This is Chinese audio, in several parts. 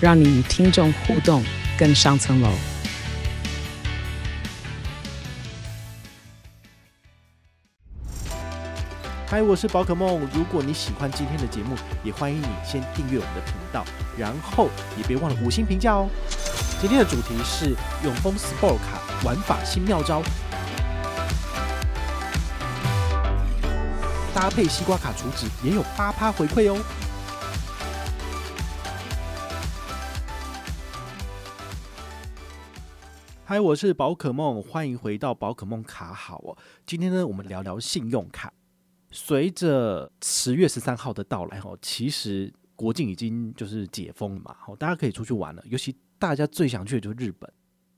让你与听众互动更上层楼。嗨，我是宝可梦。如果你喜欢今天的节目，也欢迎你先订阅我们的频道，然后也别忘了五星评价哦。今天的主题是永丰 Sport 卡玩法新妙招，搭配西瓜卡储值也有八趴回馈哦。嗨，我是宝可梦，欢迎回到宝可梦卡好哦。今天呢，我们聊聊信用卡。随着十月十三号的到来，哈，其实国境已经就是解封了嘛，好，大家可以出去玩了。尤其大家最想去的就是日本。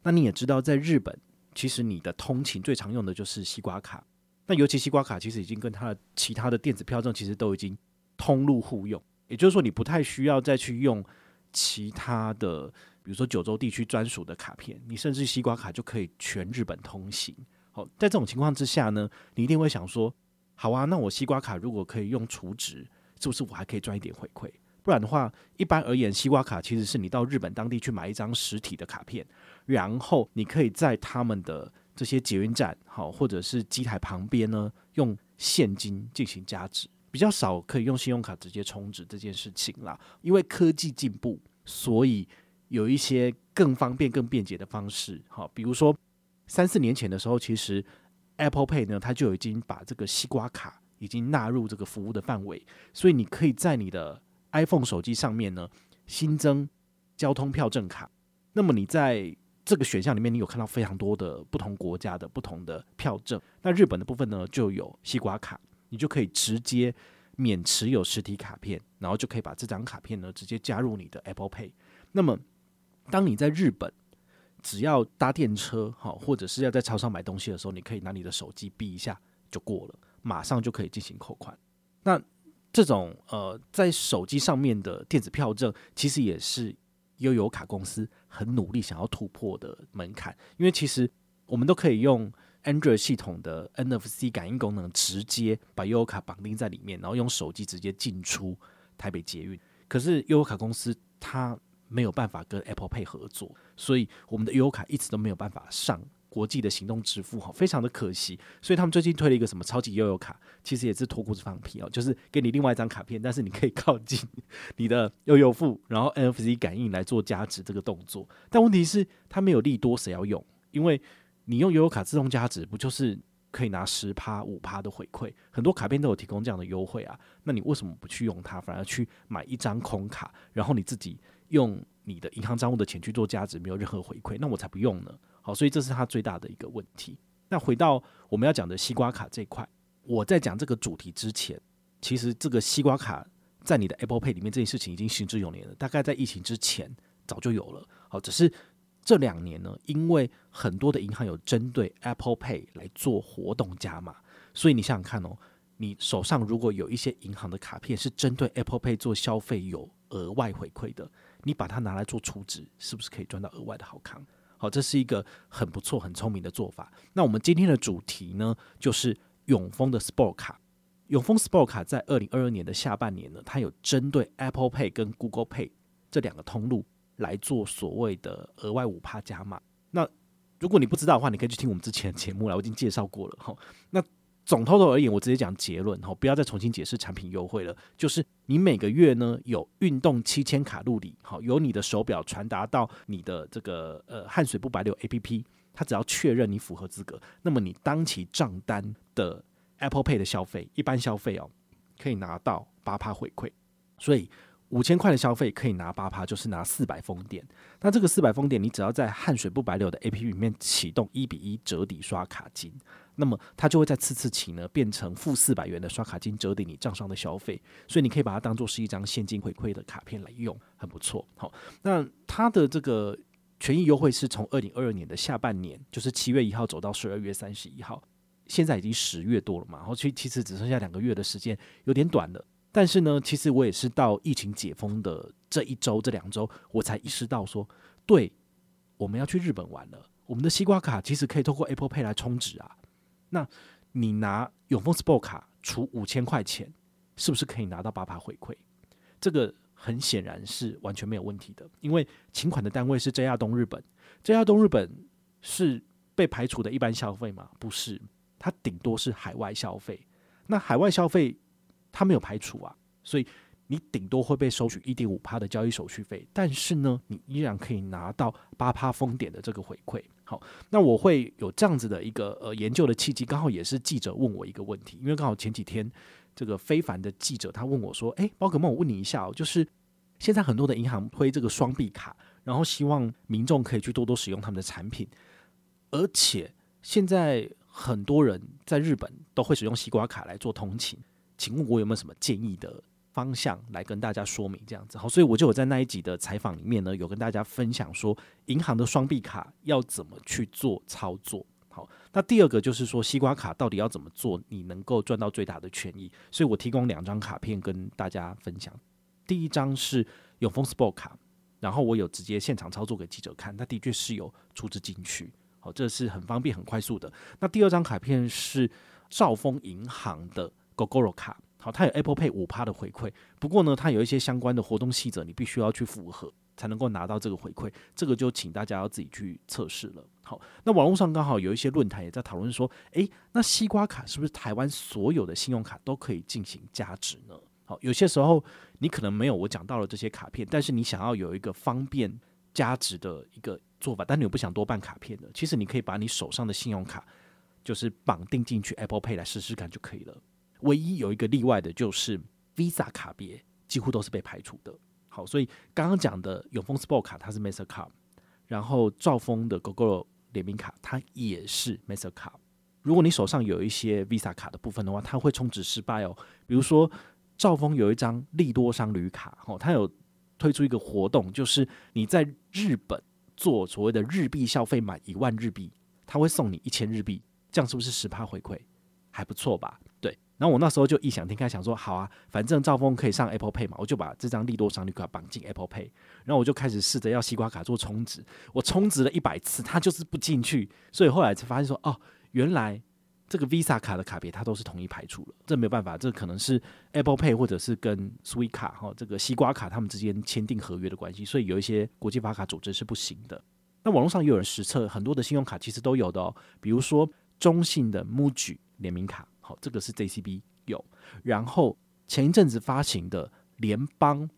那你也知道，在日本，其实你的通勤最常用的就是西瓜卡。那尤其西瓜卡，其实已经跟它的其他的电子票证，其实都已经通路互用。也就是说，你不太需要再去用其他的，比如说九州地区专属的卡片，你甚至西瓜卡就可以全日本通行。好，在这种情况之下呢，你一定会想说。好啊，那我西瓜卡如果可以用储值，是不是我还可以赚一点回馈？不然的话，一般而言，西瓜卡其实是你到日本当地去买一张实体的卡片，然后你可以在他们的这些捷运站，好，或者是机台旁边呢，用现金进行加值，比较少可以用信用卡直接充值这件事情啦。因为科技进步，所以有一些更方便、更便捷的方式。好，比如说三四年前的时候，其实。Apple Pay 呢，它就已经把这个西瓜卡已经纳入这个服务的范围，所以你可以在你的 iPhone 手机上面呢新增交通票证卡。那么你在这个选项里面，你有看到非常多的不同国家的不同的票证。那日本的部分呢，就有西瓜卡，你就可以直接免持有实体卡片，然后就可以把这张卡片呢直接加入你的 Apple Pay。那么当你在日本，只要搭电车，好，或者是要在超商买东西的时候，你可以拿你的手机哔一下就过了，马上就可以进行扣款。那这种呃，在手机上面的电子票证，其实也是悠游卡公司很努力想要突破的门槛，因为其实我们都可以用 Android 系统的 NFC 感应功能，直接把悠游卡绑定在里面，然后用手机直接进出台北捷运。可是悠游卡公司它没有办法跟 Apple Pay 合作，所以我们的悠游卡一直都没有办法上国际的行动支付，哈，非常的可惜。所以他们最近推了一个什么超级悠游卡，其实也是脱裤子放屁哦，就是给你另外一张卡片，但是你可以靠近你的 悠游付，然后 NFC 感应来做加值这个动作。但问题是它没有利多，谁要用？因为你用悠游卡自动加值，不就是可以拿十趴五趴的回馈？很多卡片都有提供这样的优惠啊，那你为什么不去用它，反而去买一张空卡，然后你自己？用你的银行账户的钱去做价值，没有任何回馈，那我才不用呢。好，所以这是它最大的一个问题。那回到我们要讲的西瓜卡这块，我在讲这个主题之前，其实这个西瓜卡在你的 Apple Pay 里面这件事情已经行之有年了，大概在疫情之前早就有了。好，只是这两年呢，因为很多的银行有针对 Apple Pay 来做活动加码，所以你想想看哦，你手上如果有一些银行的卡片是针对 Apple Pay 做消费有额外回馈的。你把它拿来做储值，是不是可以赚到额外的好康？好，这是一个很不错、很聪明的做法。那我们今天的主题呢，就是永丰的 Sport 卡。永丰 Sport 卡在二零二二年的下半年呢，它有针对 Apple Pay 跟 Google Pay 这两个通路来做所谓的额外五趴加码。那如果你不知道的话，你可以去听我们之前的节目了，我已经介绍过了。哈，那。总 total 而言，我直接讲结论哈，不要再重新解释产品优惠了。就是你每个月呢有运动七千卡路里，好，由你的手表传达到你的这个呃汗水不白流 APP，它只要确认你符合资格，那么你当期账单的 Apple Pay 的消费，一般消费哦，可以拿到八趴回馈。所以五千块的消费可以拿八趴，就是拿四百封点。那这个四百封点，你只要在汗水不白流的 APP 里面启动一比一折抵刷卡金，那么它就会在次次起呢变成负四百元的刷卡金折抵你账上的消费，所以你可以把它当做是一张现金回馈的卡片来用，很不错。好，那它的这个权益优惠是从二零二二年的下半年，就是七月一号走到十二月三十一号，现在已经十月多了嘛，然后其其实只剩下两个月的时间，有点短了。但是呢，其实我也是到疫情解封的这一周、这两周，我才意识到说，对，我们要去日本玩了。我们的西瓜卡其实可以透过 Apple Pay 来充值啊。那你拿永丰 Sport 卡除五千块钱，是不是可以拿到八八回馈？这个很显然是完全没有问题的，因为请款的单位是 JR 东日本，JR 东日本是被排除的一般消费吗？不是，它顶多是海外消费。那海外消费。它没有排除啊，所以你顶多会被收取一点五趴的交易手续费，但是呢，你依然可以拿到八趴封点的这个回馈。好，那我会有这样子的一个呃研究的契机，刚好也是记者问我一个问题，因为刚好前几天这个非凡的记者他问我说：“诶，宝可梦，我问你一下哦，就是现在很多的银行推这个双币卡，然后希望民众可以去多多使用他们的产品，而且现在很多人在日本都会使用西瓜卡来做通勤。”请问我有没有什么建议的方向来跟大家说明这样子？好，所以我就有在那一集的采访里面呢，有跟大家分享说，银行的双币卡要怎么去做操作。好，那第二个就是说，西瓜卡到底要怎么做，你能够赚到最大的权益？所以我提供两张卡片跟大家分享。第一张是永丰 Sport 卡，然后我有直接现场操作给记者看，它的确是有出资进去，好，这是很方便很快速的。那第二张卡片是兆丰银行的。Gogoro 卡，好，它有 Apple Pay 五趴的回馈，不过呢，它有一些相关的活动细则，你必须要去符合才能够拿到这个回馈，这个就请大家要自己去测试了。好，那网络上刚好有一些论坛也在讨论说，诶，那西瓜卡是不是台湾所有的信用卡都可以进行加值呢？好，有些时候你可能没有我讲到了这些卡片，但是你想要有一个方便加值的一个做法，但你又不想多办卡片的，其实你可以把你手上的信用卡就是绑定进去 Apple Pay 来试试看就可以了。唯一有一个例外的就是 Visa 卡别几乎都是被排除的。好，所以刚刚讲的永丰 Sport 卡它是 Mastercard，然后兆丰的 Gogoro 联名卡它也是 Mastercard。如果你手上有一些 Visa 卡的部分的话，它会充值失败哦。比如说兆丰有一张利多商旅卡，哦，它有推出一个活动，就是你在日本做所谓的日币消费满一万日币，它会送你一千日币，这样是不是十趴回馈？还不错吧？然后我那时候就异想天开，想说好啊，反正赵峰可以上 Apple Pay 嘛，我就把这张利多商旅卡绑进 Apple Pay，然后我就开始试着要西瓜卡做充值。我充值了一百次，它就是不进去，所以后来才发现说，哦，原来这个 Visa 卡的卡别它都是统一排除了，这没有办法，这可能是 Apple Pay 或者是跟 Sweet 卡哈这个西瓜卡他们之间签订合约的关系，所以有一些国际发卡组织是不行的。那网络上也有人实测，很多的信用卡其实都有的哦，比如说中信的 MUJI 联名卡。这个是 JCB 有，然后前一阵子发行的联邦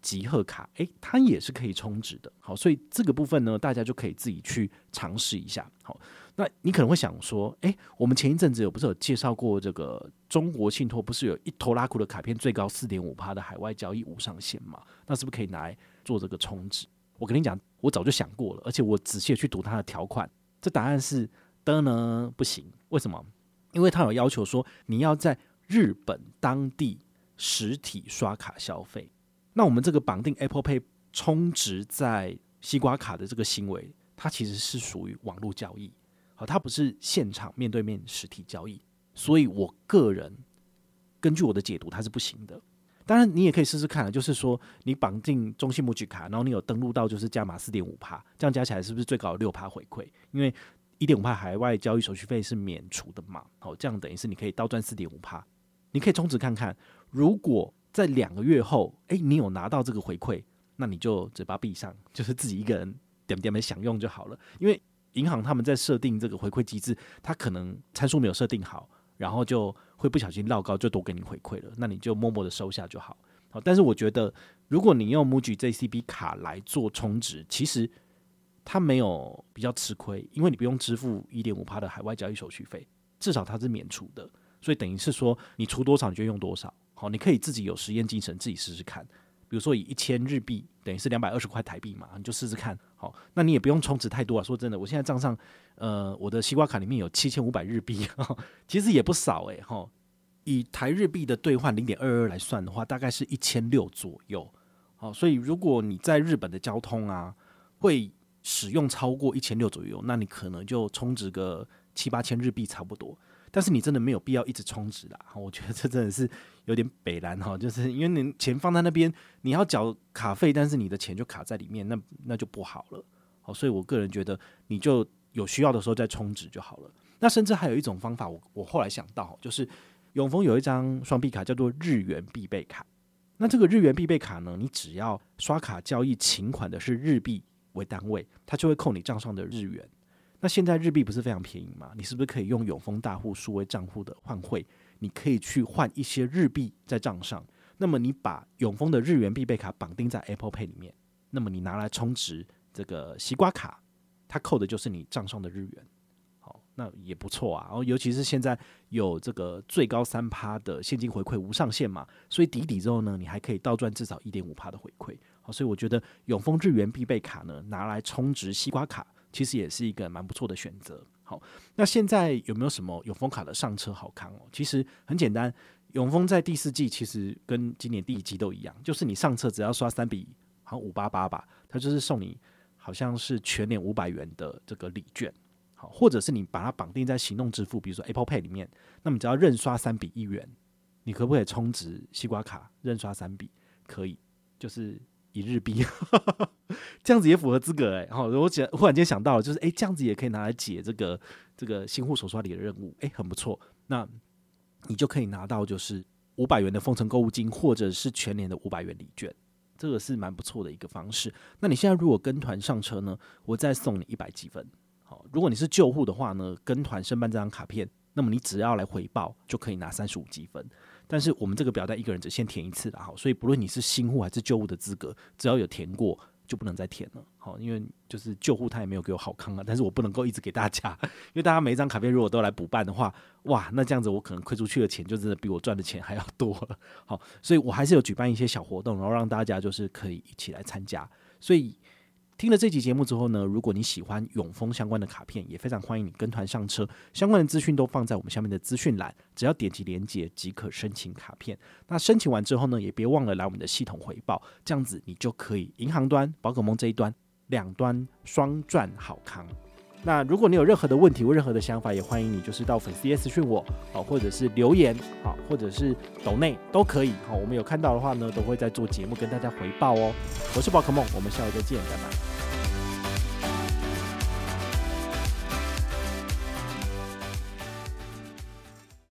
集贺卡，诶，它也是可以充值的。好，所以这个部分呢，大家就可以自己去尝试一下。好，那你可能会想说，诶，我们前一阵子有不是有介绍过这个中国信托，不是有一拖拉库的卡片最高四点五趴的海外交易无上限吗？那是不是可以拿来做这个充值？我跟你讲，我早就想过了，而且我仔细去读它的条款，这答案是的呢，不行。为什么？因为他有要求说，你要在日本当地实体刷卡消费，那我们这个绑定 Apple Pay 充值在西瓜卡的这个行为，它其实是属于网络交易，好，它不是现场面对面实体交易，所以我个人根据我的解读，它是不行的。当然，你也可以试试看，就是说你绑定中信 MUJI 卡，然后你有登录到就是加码四点五趴，这样加起来是不是最高六趴回馈？因为一点五趴海外交易手续费是免除的嘛？好，这样等于是你可以倒赚四点五趴。你可以充值看看，如果在两个月后，诶，你有拿到这个回馈，那你就嘴巴闭上，就是自己一个人点点的享用就好了。因为银行他们在设定这个回馈机制，它可能参数没有设定好，然后就会不小心绕高，就多给你回馈了。那你就默默的收下就好。好，但是我觉得，如果你用 MUJI JCB 卡来做充值，其实。它没有比较吃亏，因为你不用支付一点五趴的海外交易手续费，至少它是免除的，所以等于是说你出多少你就用多少。好，你可以自己有实验精神，自己试试看。比如说以一千日币等于是两百二十块台币嘛，你就试试看。好，那你也不用充值太多啊。说真的，我现在账上呃我的西瓜卡里面有七千五百日币，其实也不少诶。哈。以台日币的兑换零点二二来算的话，大概是一千六左右。好，所以如果你在日本的交通啊，会使用超过一千六左右，那你可能就充值个七八千日币差不多。但是你真的没有必要一直充值啦，我觉得这真的是有点北蓝哈，就是因为你钱放在那边，你要缴卡费，但是你的钱就卡在里面，那那就不好了。好，所以我个人觉得，你就有需要的时候再充值就好了。那甚至还有一种方法，我我后来想到就是。永丰有一张双币卡叫做日元必备卡，那这个日元必备卡呢，你只要刷卡交易请款的是日币为单位，它就会扣你账上的日元。那现在日币不是非常便宜吗？你是不是可以用永丰大户数位账户的换汇？你可以去换一些日币在账上。那么你把永丰的日元必备卡绑定在 Apple Pay 里面，那么你拿来充值这个西瓜卡，它扣的就是你账上的日元。好那也不错啊，然后尤其是现在有这个最高三趴的现金回馈无上限嘛，所以抵抵之后呢，你还可以倒赚至少一点五趴的回馈。好，所以我觉得永丰日元必备卡呢，拿来充值西瓜卡，其实也是一个蛮不错的选择。好，那现在有没有什么永丰卡的上车好康哦？其实很简单，永丰在第四季其实跟今年第一季都一样，就是你上车只要刷三笔，好像五八八吧，它就是送你好像是全年五百元的这个礼券。好或者是你把它绑定在行动支付，比如说 Apple Pay 里面，那么只要认刷三笔一元，你可不可以充值西瓜卡？认刷三笔可以，就是一日币，这样子也符合资格哎。好我忽忽然间想到了，就是哎，这样子也可以拿来解这个这个新户手刷里的任务，哎，很不错。那你就可以拿到就是五百元的丰城购物金，或者是全年的五百元礼券，这个是蛮不错的一个方式。那你现在如果跟团上车呢，我再送你一百积分。好如果你是旧户的话呢，跟团申办这张卡片，那么你只要来回报就可以拿三十五积分。但是我们这个表单一个人只限填一次的，好，所以不论你是新户还是旧户的资格，只要有填过就不能再填了。好，因为就是旧户他也没有给我好康啊，但是我不能够一直给大家，因为大家每一张卡片如果都来补办的话，哇，那这样子我可能亏出去的钱就真的比我赚的钱还要多了。好，所以我还是有举办一些小活动，然后让大家就是可以一起来参加，所以。听了这集节目之后呢，如果你喜欢永丰相关的卡片，也非常欢迎你跟团上车。相关的资讯都放在我们下面的资讯栏，只要点击连接即可申请卡片。那申请完之后呢，也别忘了来我们的系统回报，这样子你就可以银行端、宝可梦这一端两端双赚好康。那如果你有任何的问题或任何的想法，也欢迎你就是到粉丝页私讯我啊，或者是留言啊，或者是抖内都可以。好，我们有看到的话呢，都会在做节目跟大家回报哦。我是宝可梦，我们下回再见，拜拜。